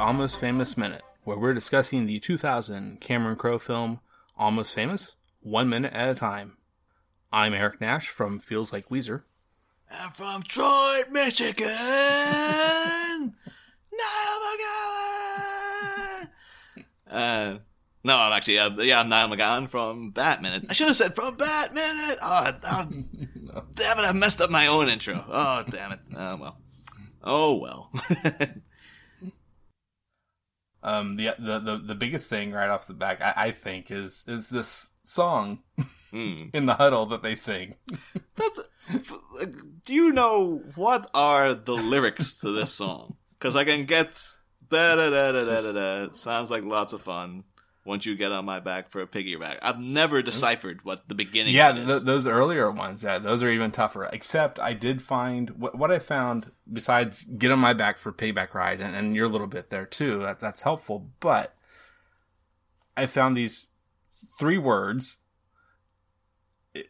To Almost Famous Minute, where we're discussing the 2000 Cameron Crowe film Almost Famous, one minute at a time. I'm Eric Nash from Feels Like Weezer. I'm from Troy, Michigan. Niall McGowan. Uh, no, I'm actually, uh, yeah, I'm Niall McGowan from Batman. I should have said from Batman. Oh, oh damn it, I messed up my own intro. Oh, damn it. Oh, well. Oh, well. Um, the, the the the biggest thing right off the back, I, I think, is is this song Hmm. in the huddle that they sing. That's- Do you know what are the lyrics to this song? Because I can get da da da da da da da. Sounds like lots of fun. Once you get on my back for a piggyback, I've never deciphered what the beginning. Yeah, th- those earlier ones, yeah, those are even tougher. Except I did find what what I found besides get on my back for payback ride, and, and your little bit there too. That that's helpful. But I found these three words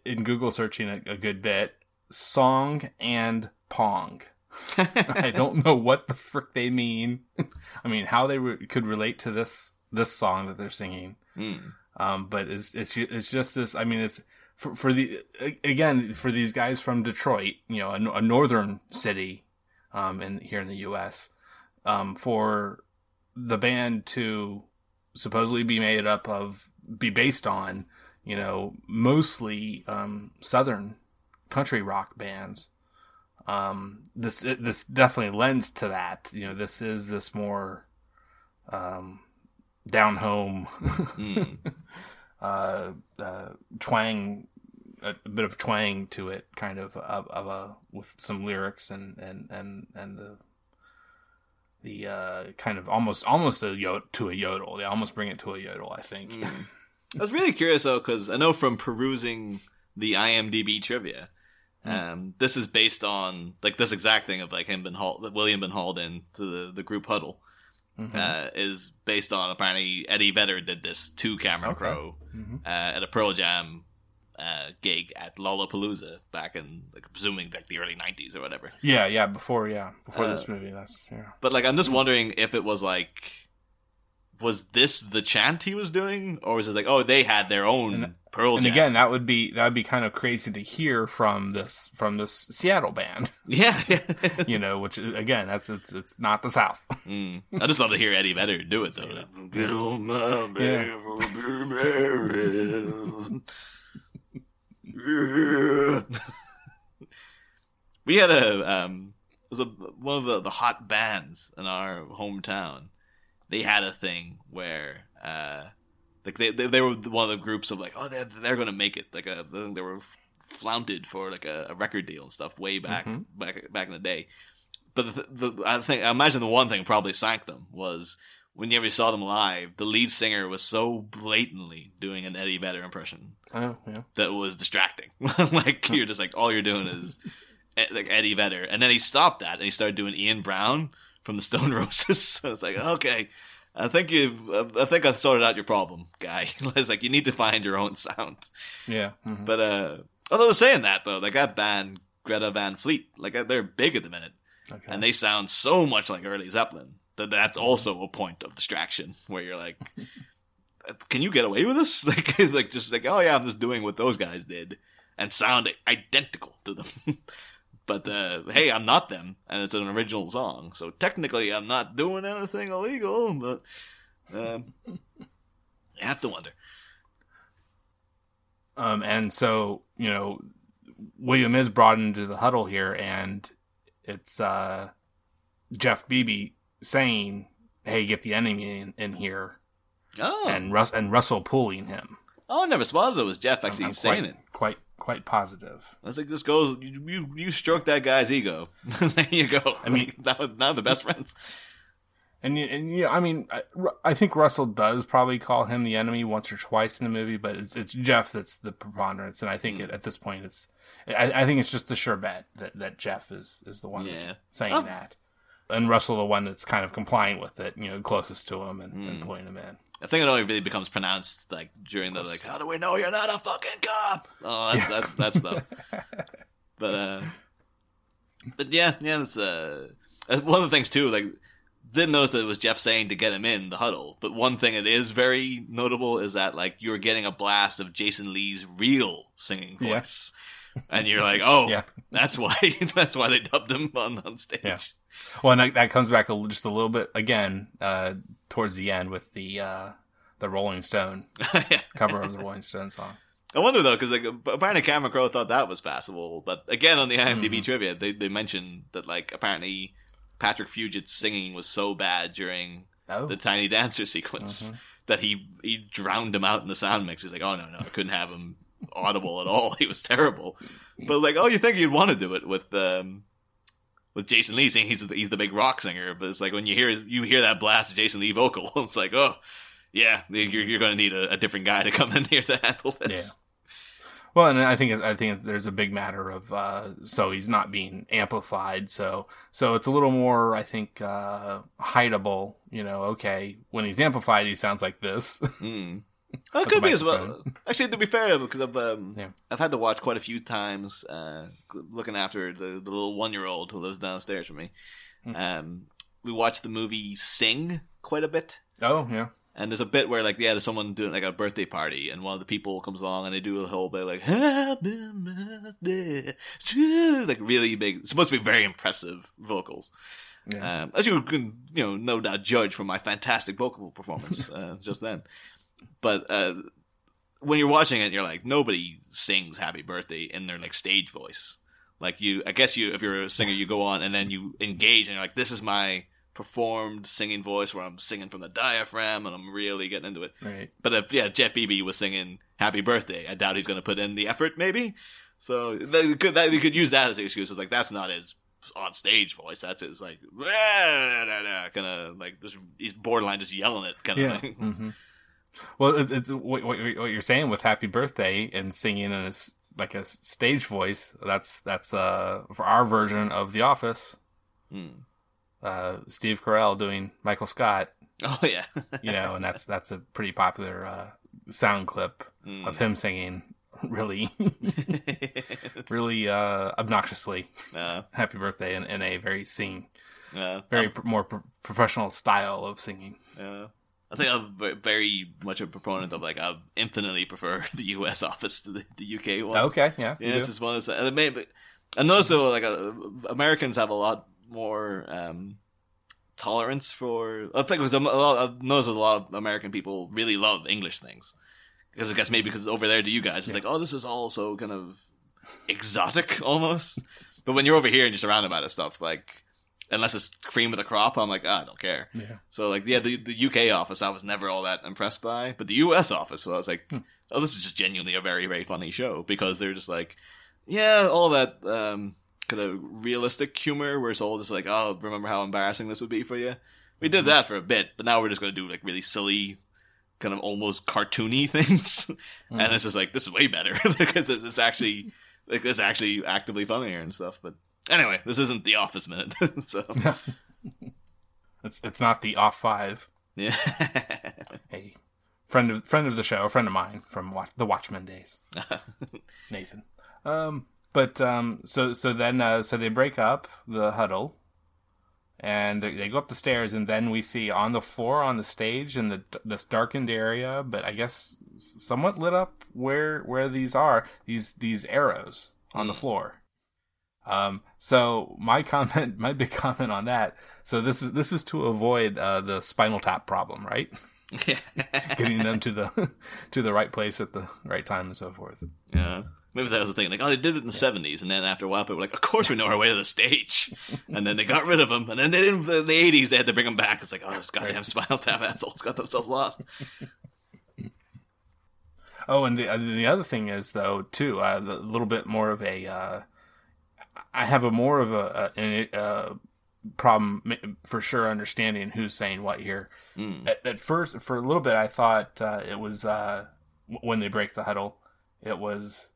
in Google searching a, a good bit: song and pong. I don't know what the frick they mean. I mean, how they re- could relate to this this song that they're singing. Hmm. Um, but it's it's it's just this. I mean, it's for for the again for these guys from Detroit, you know, a, a northern city, um, in here in the U.S. Um, for the band to supposedly be made up of be based on, you know, mostly um, southern country rock bands. Um, this this definitely lends to that. You know, this is this more um, down home Hmm. uh, uh, twang, a, a bit of twang to it, kind of of, of a with some lyrics and and and and the the uh, kind of almost almost a yod- to a yodel. They almost bring it to a yodel. I think. I was really curious though, because I know from perusing the IMDb trivia, Hmm. um, this is based on like this exact thing of like him been hauled, that William been hauled in to the, the group huddle. Mm-hmm. Uh, is based on apparently Eddie Vedder did this to Cameron Okay. Crowe Mhm. uh, at a Pearl Jam uh, gig at Lollapalooza back in like presuming like the early '90s or whatever. Yeah, yeah. Before, yeah, before Uh, this movie. That's yeah. But like, I'm just wondering if it was like, was this the chant he was doing, or was it like, oh, they had their own And- Pearl And Jam? again, that would be that would be kind of crazy to hear from this from this Seattle band. yeah, yeah. you know, which again, that's it's it's not the South. Mm. I just love to hear Eddie Vedder do it. though. Get on my back, be married. Yeah. we had a um, it was a one of the, the hot bands in our hometown. They had a thing where uh, like they, they they were one of the groups of like oh they're they're gonna make it like a they were flaunted for like a, a record deal and stuff way back Mhm. back back in the day. But the, the I think I imagine the one thing probably sank them was when you ever saw them live, the lead singer was so blatantly doing an Eddie Vedder impression Oh, yeah. that was distracting. like you're just like all you're doing is like Eddie Vedder, and then he stopped that and he started doing Ian Brown from the Stone Roses. so it's like okay, I think you've. I think I've sorted out your problem, guy. it's like you need to find your own sound. Yeah. mhm. But uh, although saying that though, like that band Greta Van Fleet, like uh, they're big at the minute, Okay. and they sound so much like early Zeppelin that that's also a point of distraction where you're like, can you get away with this? Like, like just like, oh yeah, I'm just doing what those guys did and sound identical to them. But uh, hey, I'm not them, and it's an original song, so technically I'm not doing anything illegal. But um, you have to wonder. Um, and so, you know, William is brought into the huddle here, and it's uh, Jeff Bebe saying, "Hey, get the enemy in, in here," Oh, and Russ and Russell pulling him. oh, I never spotted it was Jeff actually I'm saying quite, it. quite, quite positive. I like, this goes. You you, you stroke that guy's ego. there you go. I mean- that was now the best friends. And you- and yeah, I mean, I, I think Russell does probably call him the enemy once or twice in the movie, but it's it's Jeff that's the preponderance, and I think hmm. it, at this point it's, I, I think it's just the sure bet that, that Jeff is is the one Yeah. that's saying Oh. that, and Russell the one that's kind of compliant with it, you know, closest to him and, and pulling him in. I think it only really becomes pronounced like during the like, how do we know you're not a fucking cop? Oh, that's that's that's stuff. But uh, but yeah, yeah, that's uh, that's one of the things too. Like, didn't notice that it was Jeff saying to get him in the huddle. But one thing that is very notable is that like you're getting a blast of Jason Lee's real singing voice. Yeah. And you're like, oh, Yeah. that's why that's why they dubbed him on on stage. Yeah. Well, and that, comes back just a little bit again uh, towards the end with the uh, the Rolling Stone cover of the Rolling Stone song. I wonder though, because like apparently Cameron Crowe thought that was passable, but again on the IMDb trivia, they they mentioned that like apparently Patrick Fugit's singing was so bad during Oh, the Tiny Dancer sequence that he he drowned him out in the sound mix. He's like, oh no no, I couldn't have him audible at all. He was terrible. But like, oh, you think you'd want to do it with um with Jason Lee saying he's the, he's the big rock singer, but it's like when you hear you hear that blast of Jason Lee vocal, it's like, oh yeah, you're you're going to need a, a different guy to come in here to handle this. Yeah. Well, and I think I think there's a big matter of uh, so he's not being amplified, so so it's a little more I think uh, hideable. You know, okay, when he's amplified, he sounds like this. Mm. Well, it could be as well. Actually, to be fair, because I've um, Yeah. I've had to watch quite a few times, uh, looking after the, the little one year old who lives downstairs from me. Hmm. Um, we watched the movie Sing quite a bit, oh yeah, and there's a bit where like yeah, there's someone doing like a birthday party, and one of the people comes along and they do a whole bit like Happy Birthday, to-" like really big. It's supposed to be very impressive vocals. yeah. Um, as you can, you know, no doubt judge from my fantastic vocal performance uh, just then. But uh, when you're watching it, you're like, nobody sings "Happy Birthday" in their like stage voice. Like you, I guess you, if you're a singer, you go on and then you engage, and you're like, this is my performed singing voice where I'm singing from the diaphragm and I'm really getting into it. right. But if yeah, Jeff Bebe was singing "Happy Birthday," I doubt he's going to put in the effort. Maybe so. They could that, could use that as an excuse. It's like that's not his on stage voice. That's his like kind of like just he's borderline just yelling it kind of Yeah. thing. hmm Well, it, it's what, what, what you're saying with "Happy Birthday" and singing in a, like a stage voice. That's that's uh for our version of The Office. Hmm. Uh, Steve Carell doing Michael Scott. Oh yeah, you know, and that's that's a pretty popular uh, sound clip Hmm. of him singing really, really uh, obnoxiously uh, "Happy Birthday" in, in a very sing, uh, very pr- more pr- professional style of singing. uh, I think I'm very much a proponent of like I infinitely prefer the U.S. office to the, the UK one. Okay, yeah, Yeah, it's just one of it may- but I noticed though, like uh, Americans have a lot more um, tolerance for. I think it was a lot. I've noticed a lot of American people really love English things because I guess maybe because over there to you guys, it's like, oh, this is all so kind of exotic almost. But when you're over here and you're surrounded by this stuff, like unless it's cream of the crop, I'm like, ah, I don't care. yeah. So like yeah, the the UK office I was never all that impressed by, but the US office, well, I was like, Hmm. oh, this is just genuinely a very very funny show because they're just like, yeah, all that um, kind of realistic humor where it's all just like, oh, remember how embarrassing this would be for you. We did that for a bit, but now we're just going to do like really silly, kind of almost cartoony things, Hmm. and it's just like this is way better because it's, it's actually like it's actually actively funnier and stuff. But anyway, this isn't the Office minute, so. It's it's not the off five. Yeah. a friend of friend of the show, a friend of mine from Watch, the Watchmen days, Nathan. Um, but um, so so then uh, so they break up the huddle, and they, they go up the stairs, and then we see on the floor on the stage in the this darkened area, but I guess somewhat lit up where where these are these these arrows on the floor. Um, so my comment, my big comment on that. So this is this is to avoid uh, the spinal tap problem, right? Yeah. Getting them to the to the right place at the right time and so forth. Yeah. Maybe that was the thing. Like, oh, they did it in the seventies, and then after a while, people were like, "Of course, we know our way to the stage." And then they got rid of them, and then they didn't. In the eighties, they had to bring them back. It's like, oh, those goddamn Spinal Tap assholes got themselves lost. Oh, and the the other thing is though too uh, a little bit more of a. Uh, I have a more of a, a, a problem for sure understanding who's saying what here. At, at first, for a little bit, I thought uh, it was uh, when they break the huddle. It was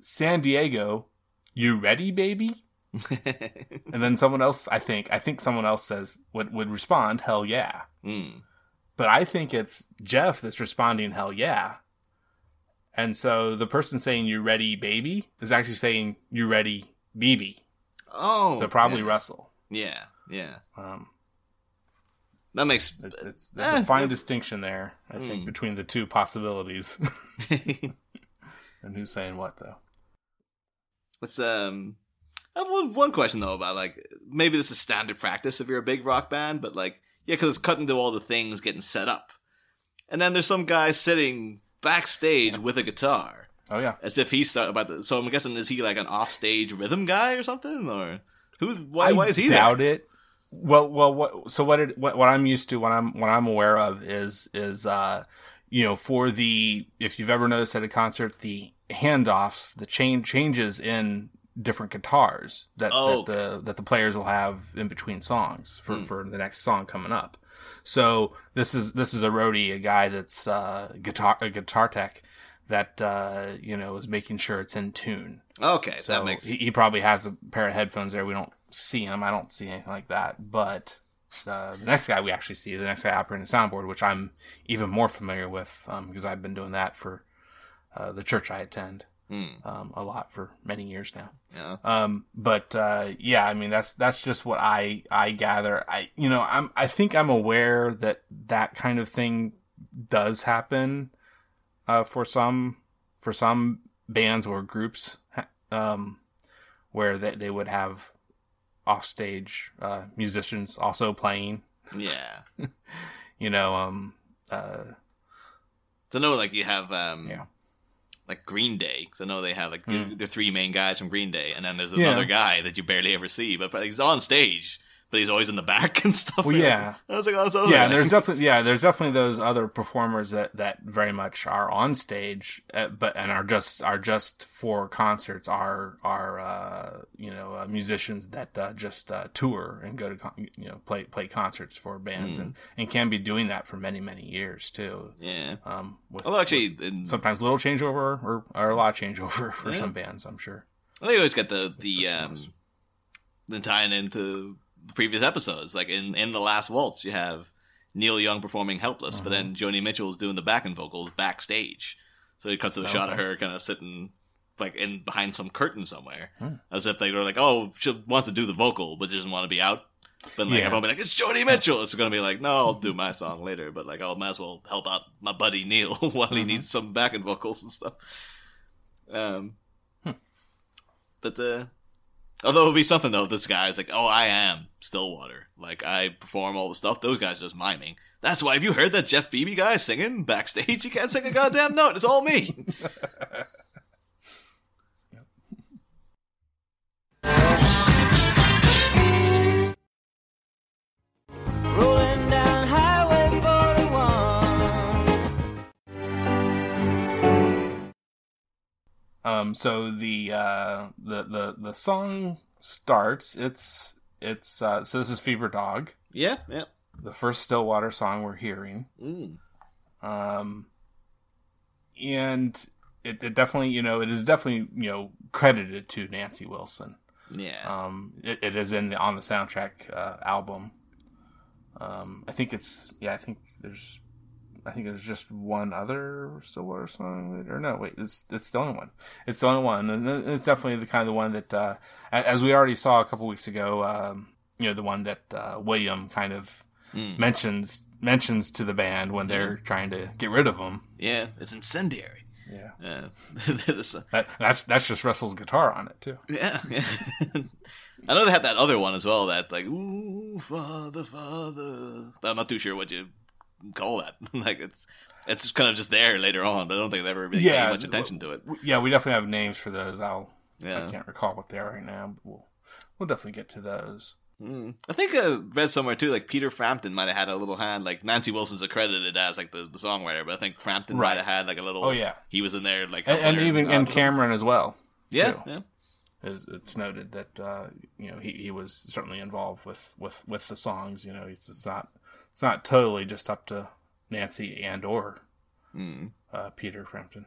San Diego. You ready, baby? and then someone else, I think, I think someone else says would would respond, "Hell yeah." Mm. But I think it's Jeff that's responding, "Hell yeah." And so the person saying "You ready, baby" is actually saying "You ready, BB." Oh, So probably yeah. Russell. Yeah, yeah. Um, That makes. it's, it's there's Eh, a fine distinction there, I think, Mm. between the two possibilities. and who's saying what though? Let's um. I have one, question though about like maybe this is standard practice if you're a big rock band, but like yeah, because it's cutting to all the things getting set up, and then there's some guy sitting backstage with a guitar Oh yeah. as if he's about the. So I'm guessing is he like an offstage rhythm guy or something or who? Why? I why is he doubt there? it. Well, well, what, so what, it, what? What I'm used to, what I'm, what I'm aware of is, is, uh, you know, for the, if you've ever noticed at a concert, the handoffs, the chain changes in different guitars that, Oh, that the that the players will have in between songs for, Hmm. for the next song coming up. So this is this is a roadie, a guy that's uh, guitar a guitar tech that uh, you know is making sure it's in tune. Okay, So that makes he, he probably has a pair of headphones there. We don't see him. I don't see anything like that. But uh, the next guy we actually see, the next guy operating the soundboard, which I'm even more familiar with um, because I've been doing that for uh, the church I attend Hmm, um, a lot for many years now. yeah. Um, but uh, yeah, I mean that's that's just what I I gather. I you know I'm I think I'm aware that that kind of thing does happen uh, for some for some bands or groups um, where they they would have offstage uh, musicians also playing. yeah. You know, um, uh, So know like you have um Yeah. like Green Day. Because I know they have like Mm. the three main guys from Green Day, and then there's Yeah. another guy that you barely ever see, but, but he's on stage, but he's always in the back and stuff. Well, yeah. I was like, oh, so yeah, there's definitely yeah, there's definitely those other performers that that very much are on stage, uh, but and are just are just for concerts are are uh, you know uh, musicians that uh, just uh, tour and go to con- you know play play concerts for bands and and can be doing that for many many years too. yeah. Um, with, Well, actually, in, sometimes little changeover or, or a lot of changeover for Yeah. some bands, I'm sure. well, they always get the the um Christmas. the tying into previous episodes. Like in in the last waltz, you have Neil Young performing "Helpless," but then Joni Mitchell's doing the backing vocals backstage. So he cuts to a shot of her kind of sitting like in behind some curtain somewhere, Hmm. as if they were like, "Oh, she wants to do the vocal, but she doesn't want to be out." But like Yeah. everyone be like, "It's Joni Mitchell." It's gonna be like, "No, I'll do my song later," but like, I'll might as well help out my buddy Neil while he Mhm. needs some backing vocals and stuff. Um, Hmm. but uh, although it would be something though, this guy's like, "Oh, I am Stillwater. Like I perform all the stuff. Those guys are just miming." That's why. Have you heard that Jeff Bebe guy singing backstage? He can't sing a goddamn note. It's all me. Um, so the uh, the the the song starts. It's it's uh, so this is Fever Dog. yeah, yeah. the first Stillwater song we're hearing. Mm. Um, and it, it definitely, you know, it is definitely, you know, credited to Nancy Wilson. Yeah. Um, it, it is in the, on the soundtrack uh, album. Um, I think it's yeah. I think there's I think there's just one other Stillwater song, or no, wait, it's it's the only one. It's the only one, and it's definitely the kind of the one that, uh, as we already saw a couple weeks ago, um, you know, the one that uh, William kind of mentions mentions to the band when they're trying to get rid of him. Yeah, it's incendiary. Yeah, Yeah, that, that's that's just Russell's guitar on it too. yeah. yeah. I know they had that other one as well. That like, ooh, father, father. But I'm not too sure what you call that. like it's it's kind of just there later on, I don't think they ever really Yeah, paid much attention to it. Yeah, we definitely have names for those. I'll Yeah. I can't recall what they are right now, but we'll we'll definitely get to those. Mm. I think I read somewhere too, like Peter Frampton might have had a little hand. Like Nancy Wilson's accredited as like the, the songwriter, but I think Frampton Right. might have had like a little. Oh, yeah. he was in there like, And, and even and Cameron as well. Yeah, too. yeah. is it's noted that uh, you know he, he was certainly involved with, with, with the songs. You know, it's, it's not it's not totally just up to Nancy and or Mm. uh, Peter Frampton.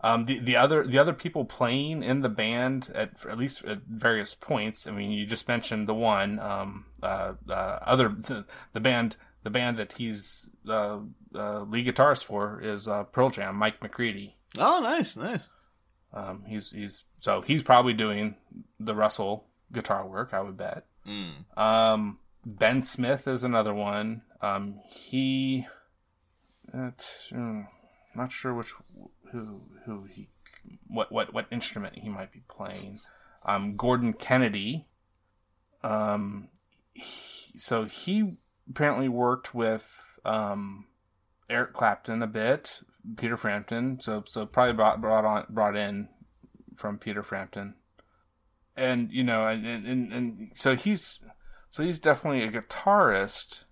Um, the the other the other people playing in the band at at least at various points. I mean, you just mentioned the one um, uh, uh, other the, the band the band that he's uh, uh, lead guitarist for is uh, Pearl Jam. Mike McCready. Oh, nice, nice. Um, he's he's so he's probably doing the Russell guitar work, I would bet. Mm. Um, ben Smith is another one. Um, he, it's, mm, not sure which who who he what what what instrument he might be playing. Um, Gordon Kennedy. Um, he, so he apparently worked with um Eric Clapton a bit, Peter Frampton. So so probably brought brought on brought in from Peter Frampton, and you know, and and, and so he's so he's definitely a guitarist.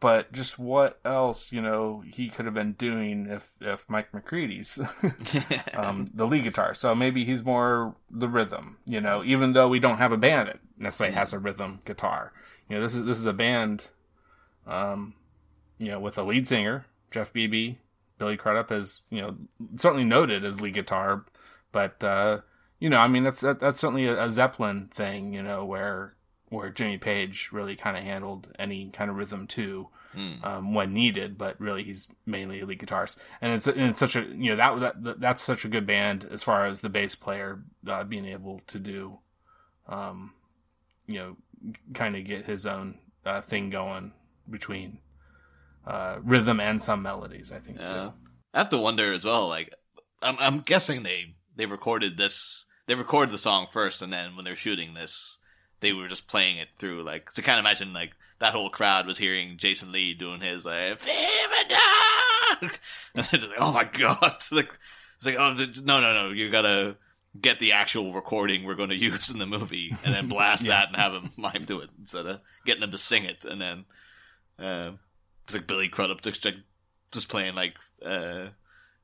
But just what else, you know, he could have been doing if if Mike McCready's um, the lead guitar. So maybe he's more the rhythm, you know, even though we don't have a band that necessarily has a rhythm guitar. You know, this is this is a band um, you know, with a lead singer, Jeff Bebe, Billy Crudup is, you know, certainly noted as lead guitar, but uh, you know, I mean that's that, that's certainly a, a Zeppelin thing, you know, where where Jimmy Page really kind of handled any kind of rhythm too um, when needed, but really he's mainly a lead guitarist, and it's and it's such a you know that, that that's such a good band as far as the bass player uh, being able to do, um, you know, kind of get his own uh, thing going between uh, rhythm and some melodies. I think Yeah. too. I have to wonder as well. Like, I'm I'm guessing they they recorded this. They recorded the song first, and then when they're shooting this, they were just playing it through. Like, to kind of imagine like that whole crowd was hearing Jason Lee doing his like "Fever Dog," and they're just like, "Oh my god!" like, it's like, "Oh no, no, no! You gotta." Get the actual recording we're going to use in the movie, and then blast Yeah. that and have him mime to it instead of getting him to sing it. And then uh, it's like Billy Crudup just like just playing like uh,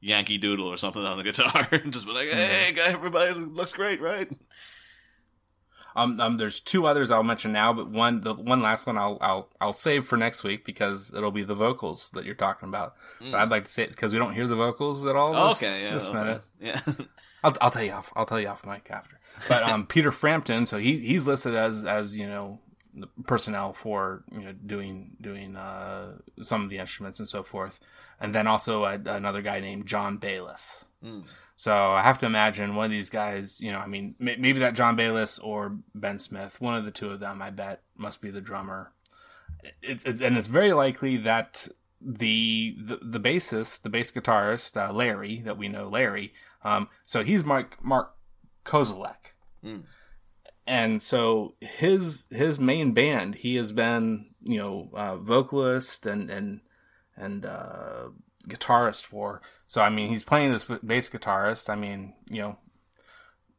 Yankee Doodle or something on the guitar, and just be like, "Hey, guy, everybody looks great, right?" Um, um, there's two others I'll mention now, but one, the one last one I'll, I'll, I'll save for next week because it'll be the vocals that you're talking about. But I'd like to say it because we don't hear the vocals at all. Oh, this, okay, yeah, this okay. minute. yeah. I'll, I'll tell you off. I'll tell you off mic after. But um, Peter Frampton, so he he's listed as as you know the personnel for you know doing doing uh, some of the instruments and so forth, and then also a, another guy named John Bayless. So I have to imagine one of these guys, you know, I mean, may, maybe that John Bayless or Ben Smith, one of the two of them, I bet, must be the drummer. It's, it's and it's very likely that the the, the bassist, the bass guitarist, uh, Larry, that we know Larry, um, so he's Mark Mark Kozelek, and so his his main band, he has been you know uh, vocalist and and and uh, guitarist for. So I mean, he's playing this bass guitarist. I mean, you know,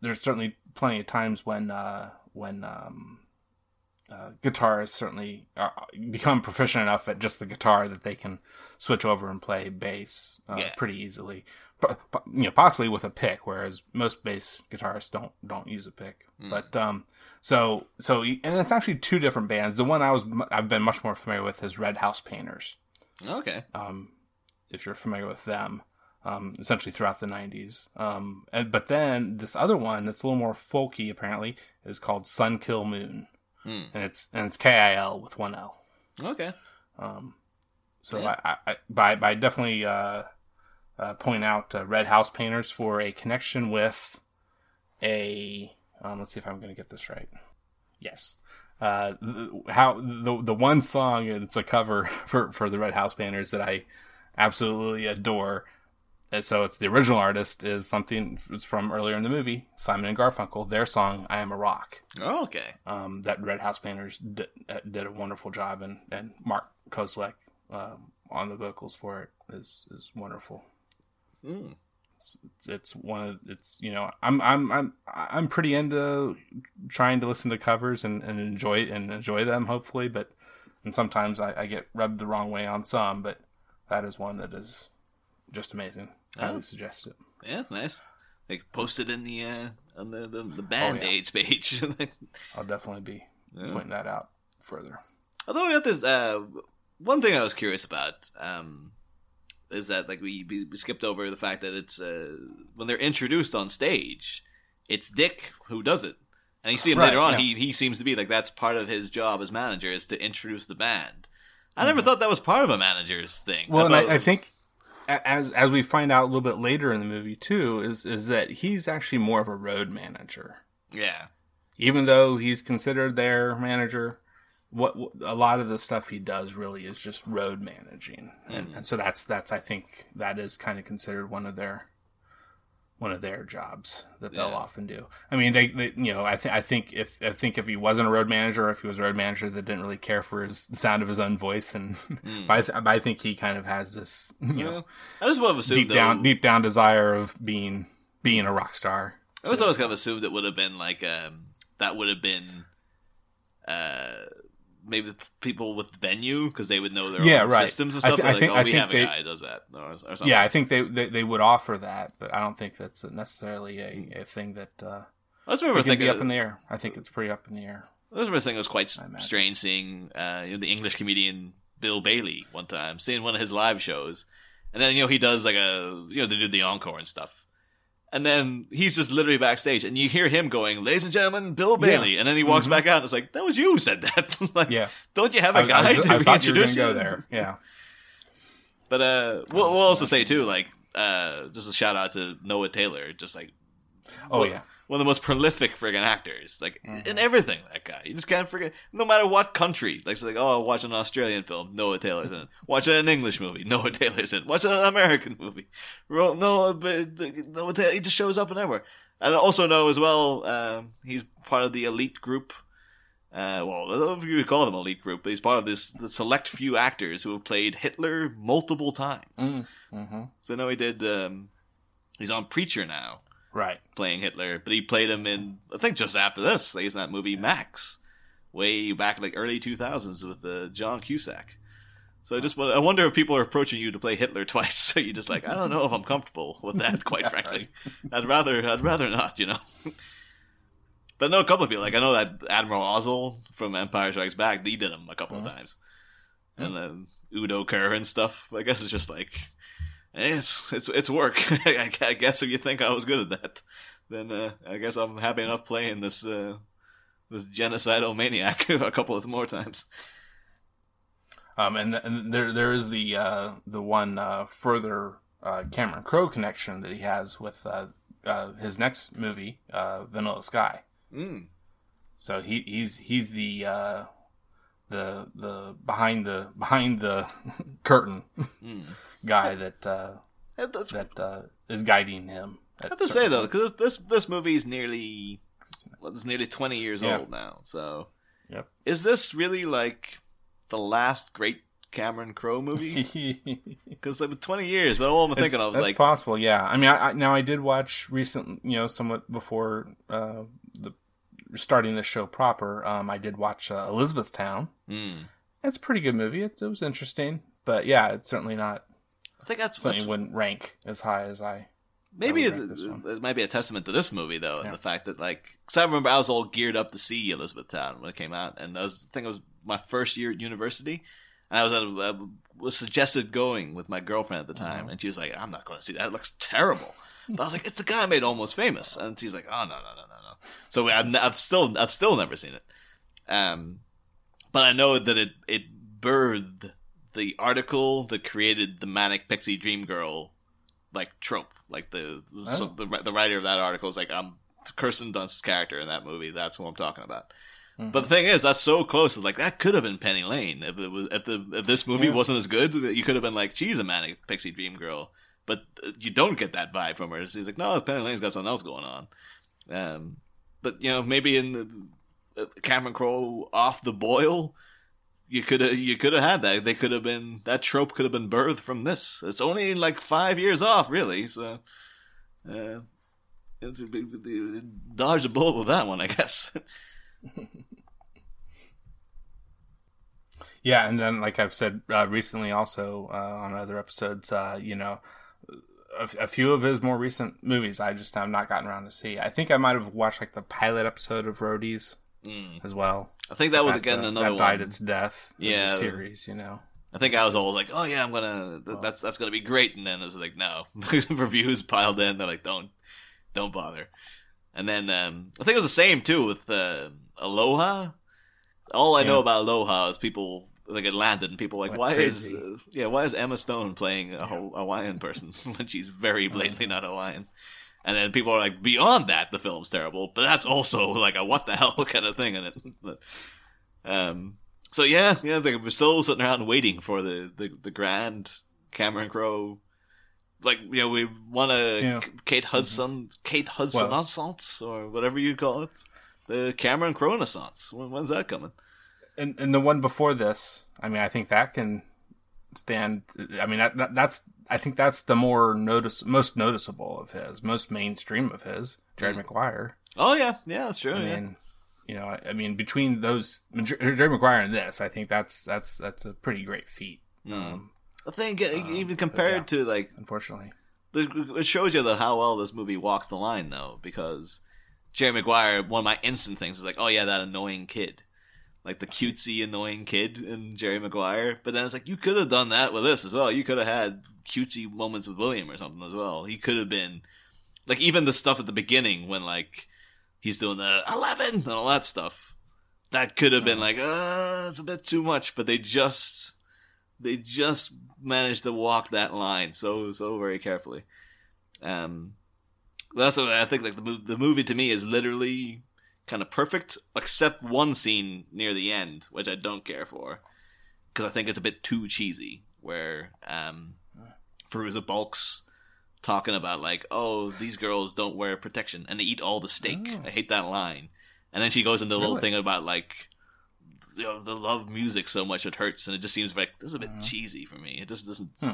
there's certainly plenty of times when uh, when um, uh, guitarists certainly are, become proficient enough at just the guitar that they can switch over and play bass uh, Yeah. pretty easily. Po- po- you know, possibly with a pick, whereas most bass guitarists don't don't use a pick. But um, so so and it's actually two different bands. The one I was I've been much more familiar with is Red House Painters Okay. um, if you're familiar with them, um, essentially throughout the 90s. Um, and, but then this other one that's a little more folky, apparently, is called Sun Kil Moon. Hmm. and it's and it's K I L with one L. Okay. So Yeah. I, I, I, but I definitely uh, uh, point out uh, Red House Painters for a connection with a. Um, let's see if I'm going to get this right. Yes. Uh, how the the one song it's a cover for for the Red House Painters that I absolutely adore. And so it's the original artist is something from earlier in the movie Simon and Garfunkel. Their song "I Am a Rock." Oh, okay. um, that Red House Painters did, uh, did a wonderful job, and, and Mark Kozelek um, on the vocals for it is is wonderful. Mm. It's, it's, it's one of it's you know I'm I'm I'm I'm pretty into trying to listen to covers and, and enjoy and enjoy them hopefully, but and sometimes I, I get rubbed the wrong way on some, but that is one that is just amazing. I Oh. suggest it. Yeah, nice. Like posted in the uh, on the the, Oh, the band aids page. I'll definitely be Yeah. pointing that out further. Although we got this, uh, one thing I was curious about um, is that like we, we skipped over the fact that it's uh, when they're introduced on stage, it's Dick who does it, and you see him Right, later on. yeah. He he seems to be like that's part of his job as manager is to introduce the band. I never thought that was part of a manager's thing. Well, and I, I think as as we find out a little bit later in the movie too, is is that he's actually more of a road manager, yeah, even though he's considered their manager. What, a lot of the stuff he does really is just road managing, and, and so that's that's I think that is kind of considered one of their one of their jobs that they'll Yeah. often do. I mean, they, they you know I think I think if I think if he wasn't a road manager, if he was a road manager that didn't really care for his the sound of his own voice, and but I, th- but I think he kind of has this you know I just would have deep though, down deep down desire of being being a rock star. I was always kind of assumed it would have been like um, that would have been uh, maybe the people with the venue because they would know their Yeah, own right. systems and stuff. thi- They're I like, think- oh, I we think have they- a guy who does that, or, or. Yeah, I think they, they they would offer that, but I don't think that's necessarily a, a thing that uh, I just remember it thinking. up in the air. I think it's pretty up in the air. I just remember thinking it was quite strange seeing uh, you know, the English comedian Bill Bailey one time, seeing one of his live shows, and then you know he does like a you know they do the encore and stuff. And then he's just literally backstage, and you hear him going, "Ladies and gentlemen, Bill Bailey," and then he walks back out. and It's like that was you who said that. like, Mm-hmm. Yeah. don't you have a I, guy I, to I you were going introduce to go there. Yeah, But uh, we'll, we'll also say too, like, uh, just a shout out to Noah Taylor, just like oh yeah, one of the most prolific friggin' actors, like Mm-hmm. in everything. That guy, you just can't forget. No matter what country, like, so like, oh, watch an Australian film, Noah Taylor's in it. Watch an English movie, Noah Taylor's in it. Watch an American movie, Ro- Noah, but- Noah Taylor, he just shows up in everywhere. And I also know as well, um, he's part of the elite group. Uh, well, I don't know if you would call them elite group, but he's part of this the select few actors who have played Hitler multiple times. mm-hmm. So I know he did. Um, he's on Preacher now right. playing Hitler, but he played him in I think just after this. Like he's in that movie Max, way back in like early two thousands with uh, John Cusack. So I just I wonder if people are approaching you to play Hitler twice. So you're just like I don't know if I'm comfortable with that. Quite frankly, I'd rather I'd rather not. You know. But I know a couple of people. Like I know that Admiral Ozzel from Empire Strikes Back. He did him a couple of times, and then Udo Kier and stuff. I guess it's just like it's it's it's work. I, I guess if you think I was good at that, then uh, I guess I'm happy enough playing this uh, this genocidal maniac a couple of more times. Um, and, and there there is the uh, the one uh, further uh, Cameron Crowe connection that he has with uh, uh, his next movie, uh, Vanilla Sky. Mm. So he he's he's the uh, the the behind the behind the curtain Mm. Guy that uh, That's, that uh, is guiding him. I have to say though, because this this movie is nearly well, it's nearly twenty years Yeah. old now. So Yep. is this really like the last great Cameron Crowe movie? Because like twenty years, but all I'm thinking of was that's like, possible. Yeah, I mean, I, I, now I did watch recent, you know, somewhat before uh, the starting the show proper. Um, I did watch uh, Elizabethtown. mm, It's a pretty good movie. It, it was interesting, but yeah, it's certainly not I think that's, something that's wouldn't rank as high as I. Maybe I it, might be a testament to this movie though, and the fact that like, because I remember I was all geared up to see Elizabethtown when it came out, and I, was, I think it was my first year at university, and I was at a, I was suggested going with my girlfriend at the time, and she was like, "I'm not going to see that; it looks terrible." But I was like, "It's the guy who made Almost Famous," and she's like, "Oh no, no, no, no, no." So I've, I've still I've still never seen it, Um, but I know that it it birthed the article that created the manic pixie dream girl like trope. Like the so Oh. the the writer of that article is like I'm Kirsten Dunst's character in that movie. That's who I'm talking about. Mm-hmm. But the thing is, that's so close. It's like that could have been Penny Lane if it was if the if this movie Yeah. wasn't as good. You could have been like, she's a manic pixie dream girl. But uh, you don't get that vibe from her. She's like, no, Penny Lane's got something else going on. Um, but you know, maybe in the, uh, Cameron Crowe off the boil, you could have you could have had that. They could have been that trope could have been birthed from this. It's only like five years off, really. So, uh, it's a big, dodged a bullet with that one, I guess. Yeah, and then like I've said uh, recently, also uh, on other episodes, uh, you know, a, a few of his more recent movies I just have not gotten around to see. I think I might have watched like the pilot episode of Roadies Mm. as well. I think that was That, again another that died its death. Yeah. series, you know. I think I was all like, "Oh yeah, I'm gonna. Th- that's that's gonna be great." And then it was like, "No." Reviews piled in. They're like, "Don't, don't bother." And then um, I think it was the same too with uh, Aloha. All I know about Aloha is people like it landed, and people like, "Why crazy. is uh, yeah? Why is Emma Stone playing a Haw- Hawaiian person when she's very blatantly not Hawaiian?" And then people are like, "Beyond that, the film's terrible," but that's also like a what the hell kind of thing in it. But, um, so yeah, yeah, they we're still sitting around waiting for the the, the grand Cameron Crowe. Like you know, we want a Yeah. Kate Hudson, Kate Hudson Well- Renaissance or whatever you call it, the Cameron Crowe Renaissance. When, when's that coming? And and the one before this, I mean, I think that can stand. I mean, that, that that's I think that's the more notice most noticeable of his, most mainstream of his, Jerry Maguire. Oh yeah, yeah, that's true. I yeah. mean, you know, I mean, between those, Jerry Maguire and this, I think that's that's that's a pretty great feat. Um, I think uh, even compared yeah. to like unfortunately, it shows you the how well this movie walks the line though because Jerry Maguire one of my instant things is like oh yeah that annoying kid like the cutesy annoying kid in Jerry Maguire. But then it's like you could have done that with this as well. You could have had cutesy moments with William or something as well. He could have been like even the stuff at the beginning when like he's doing the 11 and all that stuff. That could have been like uh it's a bit too much. But they just they just managed to walk that line so so very carefully. Um, that's what I think. Like the movie, the movie to me is literally kind of perfect, except one scene near the end, which I don't care for because I think it's a bit too cheesy. Where um, Fairuza Balk's talking about like, oh, these girls don't wear protection and they eat all the steak. Oh. I hate that line. And then she goes into a little thing about like you know, they love music so much it hurts, and it just seems like this is a bit cheesy for me. It just doesn't. Hmm.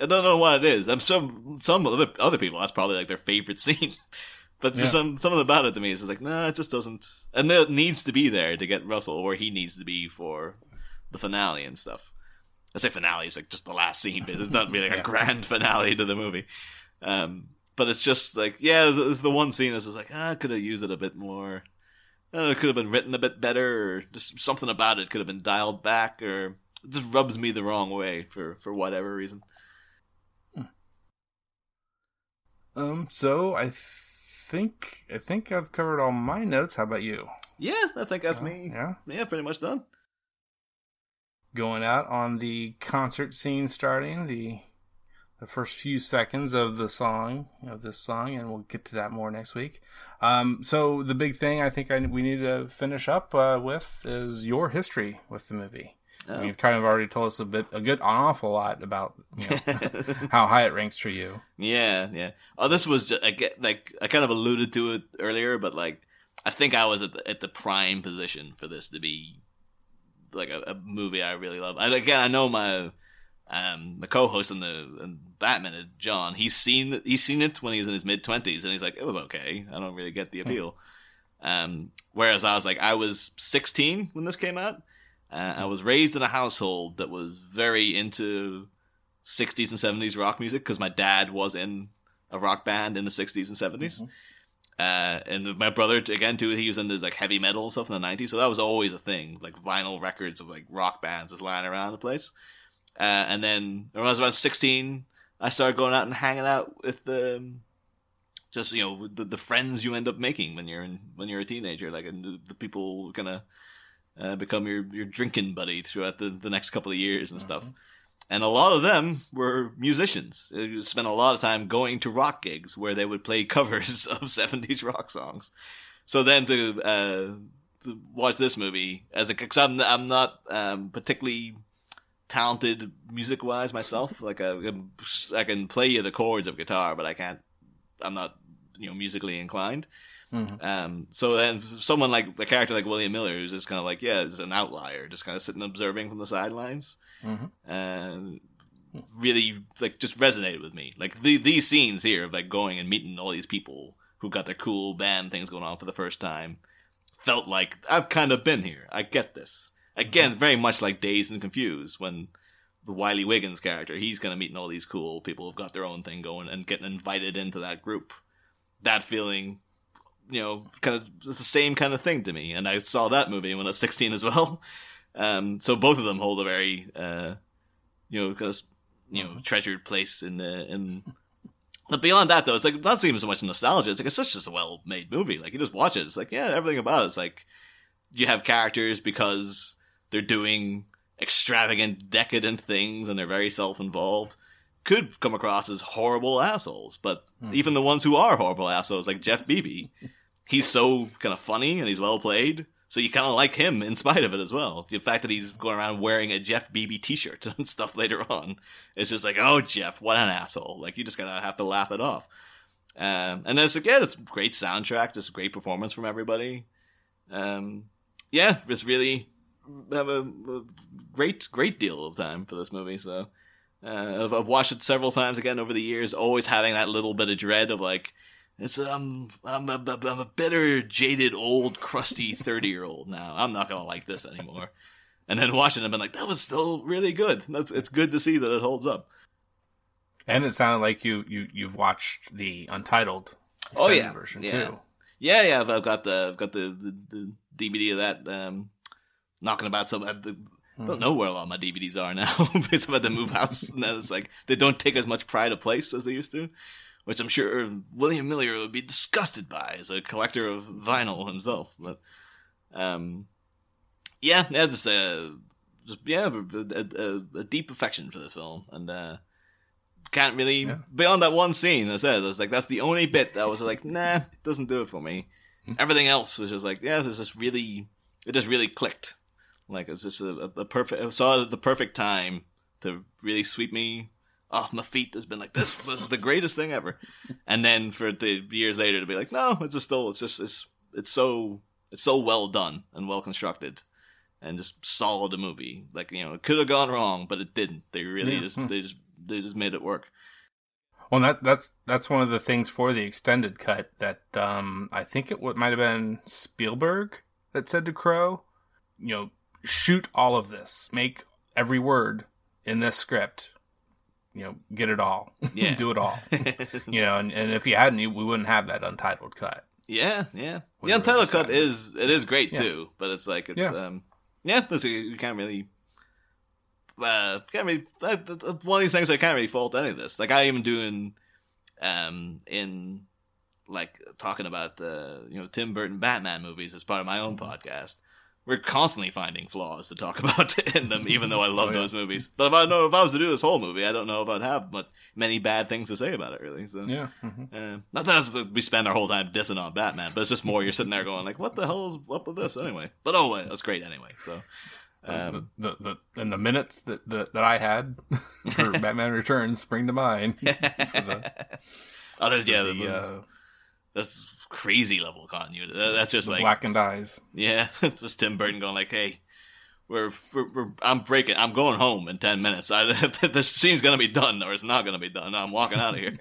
I don't know what it is. I'm some some other other people that's probably like their favorite scene, but Yeah. some something about it to me is like nah, it just doesn't. And it needs to be there to get Russell where he needs to be for the finale and stuff. I say finale is like just the last scene, but it's not really like Yeah. a grand finale to the movie. Um, but it's just like yeah, it's, it's the one scene that's just like ah, I could have used it a bit more. Uh, it could have been written a bit better, or just something about it could have been dialed back, or it just rubs me the wrong way for for whatever reason. um, so I think I think I've covered all my notes. How about you? Yeah, I think that's me. Yeah, Yeah, pretty much done. going out on the concert scene starting the the first few seconds of the song of this song and we'll get to that more next week um, so the big thing i think I, we need to finish up uh, with is your history with the movie Oh. you've kind of already told us a bit a good an awful lot about you know, how high it ranks for you Yeah, yeah. Oh, this was just, I get like I kind of alluded to it earlier, but like I think I was at the, at the prime position for this to be like a, a movie I really love. And again, I know my um my co-host in the in Batman, is John. He's seen he's seen it when he was in his mid twenties, and he's like, it was okay. I don't really get the appeal. Um, whereas I was like, I was 16 when this came out. Uh, I was raised in a household that was very into 60s and 70s rock music because my dad was in a rock band in the 60s and 70s. Uh, and my brother, again, too, he was into like heavy metal and stuff in the 90s. So that was always a thing, like vinyl records of like rock bands just lying around the place. Uh, and then when I was about 16, I started going out and hanging out with the, um, just, you know, the, the friends you end up making when you're in, when you're a teenager, like, and the, the people kind of, uh, become your your drinking buddy throughout the the next couple of years and stuff. And a lot of them were musicians. They spent a lot of time going to rock gigs where they would play covers of 70s rock songs. So then to, uh, to watch this movie as a, cause I'm, I'm not, um, particularly talented music wise myself. Like I, can- I can play you the chords of guitar, but I can't, I'm not, you know, musically inclined. Mm-hmm. Um, so then someone like a character like William Miller, who's just kind of like, yeah, is an outlier, just kind of sitting observing from the sidelines mm-hmm. and really like just resonated with me. Like the, these scenes here of like going and meeting all these people who got their cool band things going on for the first time felt like I've kind of been here. I get this. Again, mm-hmm. very much like Dazed and Confused when the Wiley Wiggins character, he's kind of meeting all these cool people who've got their own thing going and getting invited into that group. That feeling, you know, kind of it's the same kind of thing to me. And I saw that movie when I was 16 as well. Um, so both of them hold a very, uh, you know, kind of, you know, treasured place in the, in, but beyond that though, it's like, not even so much nostalgia. It's like, it's such just a well-made movie. Like, you just watch it. It's like, yeah, everything about it's like, you have characters because they're doing extravagant, decadent things and they're very self-involved. Could come across as horrible assholes, but even the ones who are horrible assholes, like Jeff Bebe, he's so kind of funny and he's well played. So you kind of like him in spite of it as well. The fact that he's going around wearing a Jeff Bebe t-shirt and stuff later on, it's just like, oh Jeff, what an asshole! Like you just gotta have to laugh it off. Um, and it's again, it's great soundtrack, just great performance from everybody. Um, yeah, just really have a, a great, great deal of time for this movie. So uh, I've, I've watched it several times again over the years, always having that little bit of dread of like, it's um, I'm a, I'm a bitter, jaded, old, crusty thirty year old now. I'm not gonna like this anymore. And then watching it, I've been like, that was still really good. That's, it's good to see that it holds up. And it sounded like you you you've watched the untitled Oh, yeah. version Yeah. too. Yeah, yeah, I've, got the I've got the, the, the DVD of that. Um, knocking about So I don't know where a lot of my DVDs are now because I've had to move house, and then it's like they don't take as much pride of place as they used to, which I'm sure William Miller would be disgusted by as a collector of vinyl himself. But um, yeah, yeah, just uh, just yeah, a, a, a deep affection for this film, and uh, can't really Yeah. beyond that one scene. I said, it's like that's the only bit that was like, nah, it doesn't do it for me. Everything else was just like, yeah, this just really, it just really clicked. Like it's just a, a, a perfect. I saw it at the perfect time to really sweep me off my feet. Has been like this was the greatest thing ever, and then for the years later to be like, no, it's just still, it's just it's it's so it's so well done and well constructed. And just solid a movie. Like you know, it could have gone wrong, but it didn't. They really Yeah. just Hmm. they just they just made it work. Well, that that's that's one of the things for the extended cut that um, I think it what might have been Spielberg that said to Crowe, you know, shoot all of this, make every word in this script, you know, get it all, Yeah. do it all, you know, and, and if you hadn't, we wouldn't have that untitled cut. Yeah, yeah. The untitled cut is it is great Yeah. too, but it's like it's Yeah. um yeah, it's, you can't really uh can't really uh, uh, one of these things I can't really fault any of this. Like I even doing um in like talking about the you know Tim Burton Batman movies as part of my own Mm-hmm. podcast. We're constantly finding flaws to talk about in them, even though I love Oh, yeah. those movies. But if I know if I was to do this whole movie, I don't know if I'd have but many bad things to say about it. Really, so Yeah. hmm uh, not that we spend our whole time dissing on Batman, but it's just more you're sitting there going like, "What the hell is up with this?" Anyway, but oh, well, that's great anyway. So, um, the, the the and the minutes that that, that I had for Batman Returns spring to mind. For the, oh, there's yeah, the, the, uh, that's crazy level of continuity. That's just the like blackened eyes. yeah, it's just Tim Burton going like, "Hey, we're, we're, we're I'm breaking, I'm going home in ten minutes. I, the scene's gonna be done, or it's not gonna be done. I'm walking out of here."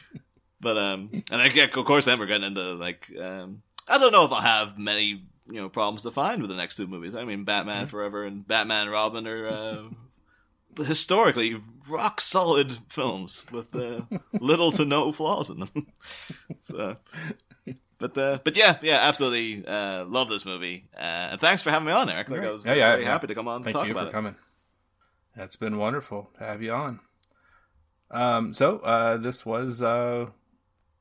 but um, and I get, of course, then we're getting into like um, I don't know if I'll have many you know problems to find with the next two movies. I mean, Batman Forever and Batman and Robin are. Uh, historically rock solid films with uh, little to no flaws in them. so, but uh, but yeah, yeah, absolutely uh, love this movie. Uh, and thanks for having me on, Eric. Like I was Yeah, yeah, very yeah. happy to come on to Thank talk you about for it. coming. That's been wonderful to have you on. Um, so uh, this was uh,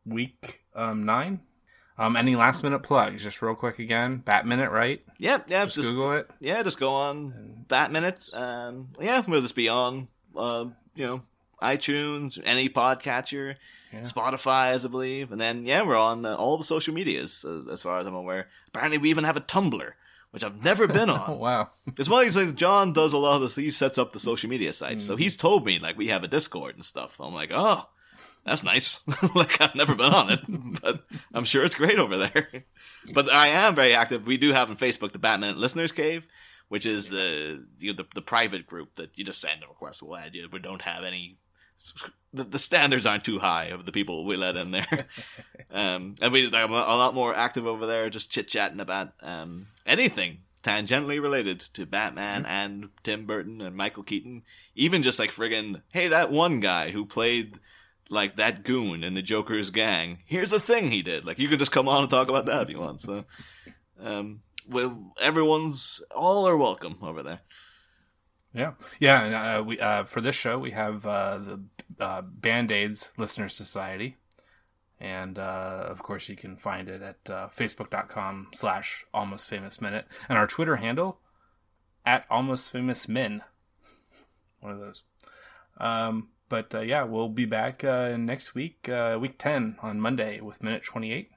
week um, nine Um, any last minute plugs? Just real quick again. Bat Minute, right? Yep, yeah, Just, just, Google it. yeah, just go on Bat Minutes. Um, yeah, we'll just be on, uh, you know, iTunes, any podcatcher, Spotify, as I believe, and then yeah, we're on uh, all the social medias as, as far as I'm aware. Apparently, we even have a Tumblr, which I've never been on. Oh wow. It's one of these things. John does a lot of this. He sets up the social media sites, so he's told me like we have a Discord and stuff. I'm like, oh, that's nice. like I've never been on it, but I'm sure it's great over there. but I am very active. We do have on Facebook the Batman Listeners Cave, which is the you know, the, the private group that you just send a request. We'll add you. We don't have any. The, the standards aren't too high of the people we let in there. um, and we I'm a, a lot more active over there, just chit chatting about um, anything tangentially related to Batman and Tim Burton and Michael Keaton. Even just like friggin', hey, that one guy who played like that goon in the Joker's gang. Here's a thing he did. Like you can just come on and talk about that if you want. So, um, well, everyone's all are welcome over there. Yeah, yeah. And, uh, we uh, for this show we have uh, the uh, Band Aids Listener Society, and uh, of course you can find it at uh, facebook.com slash Almost Famous Minute, and our Twitter handle at Almost Famous Min. One of those. Um, but uh, yeah, we'll be back uh, next week, uh, week ten on Monday with minute twenty eight.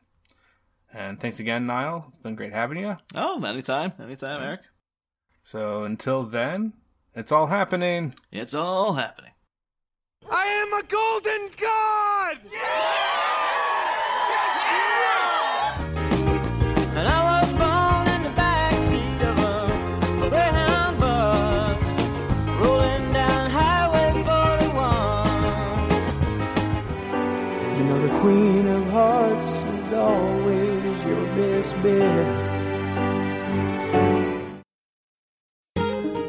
And thanks again, Niall. It's been great having you. Oh, anytime, anytime, Eric. So until then, it's all happening. It's all happening. I am a golden god! And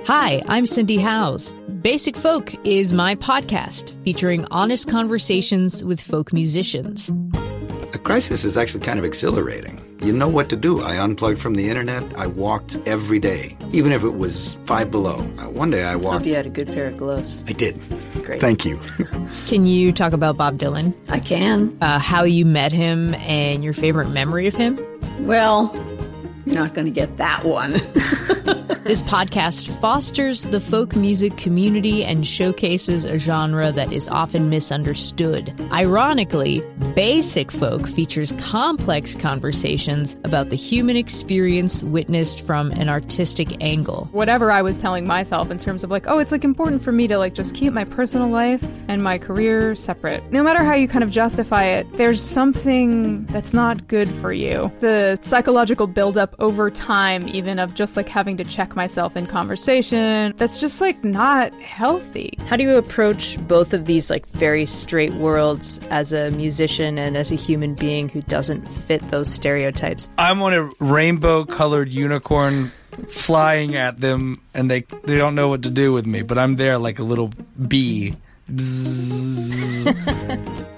Hi, I'm Cindy Howes. Basic Folk is my podcast featuring honest conversations with folk musicians. A crisis is actually kind of exhilarating. You know what to do. I unplugged from the internet. I walked every day, even if it was five below. Uh, One day I walked. Hope you had a good pair of gloves. I did. Great. Thank you. Can you talk about Bob Dylan? I can. Uh, how you met him and your favorite memory of him? Well, you're not going to get that one. This podcast fosters the folk music community and showcases a genre that is often misunderstood. Ironically, Basic Folk features complex conversations about the human experience witnessed from an artistic angle. whatever I was telling myself in terms of like, oh, it's like important for me to like just keep my personal life and my career separate. No matter how you kind of justify it, there's something that's not good for you. The psychological buildup over time, even of just like having to check myself in conversation, that's just like not healthy. How do you approach both of these like very straight worlds as a musician and as a human being who doesn't fit those stereotypes? I'm on a rainbow colored unicorn flying at them and they they don't know what to do with me, but I'm there like a little bee.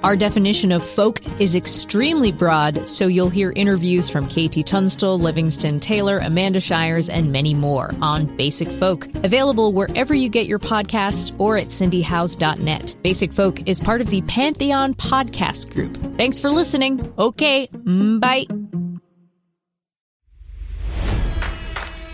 Our definition of folk is extremely broad, so you'll hear interviews from KT Tunstall, Livingston Taylor, Amanda Shires, and many more on Basic Folk. Available wherever you get your podcasts or at cindyhowes.net. Basic Folk is part of the Pantheon Podcast Group. Thanks for listening. Okay, bye.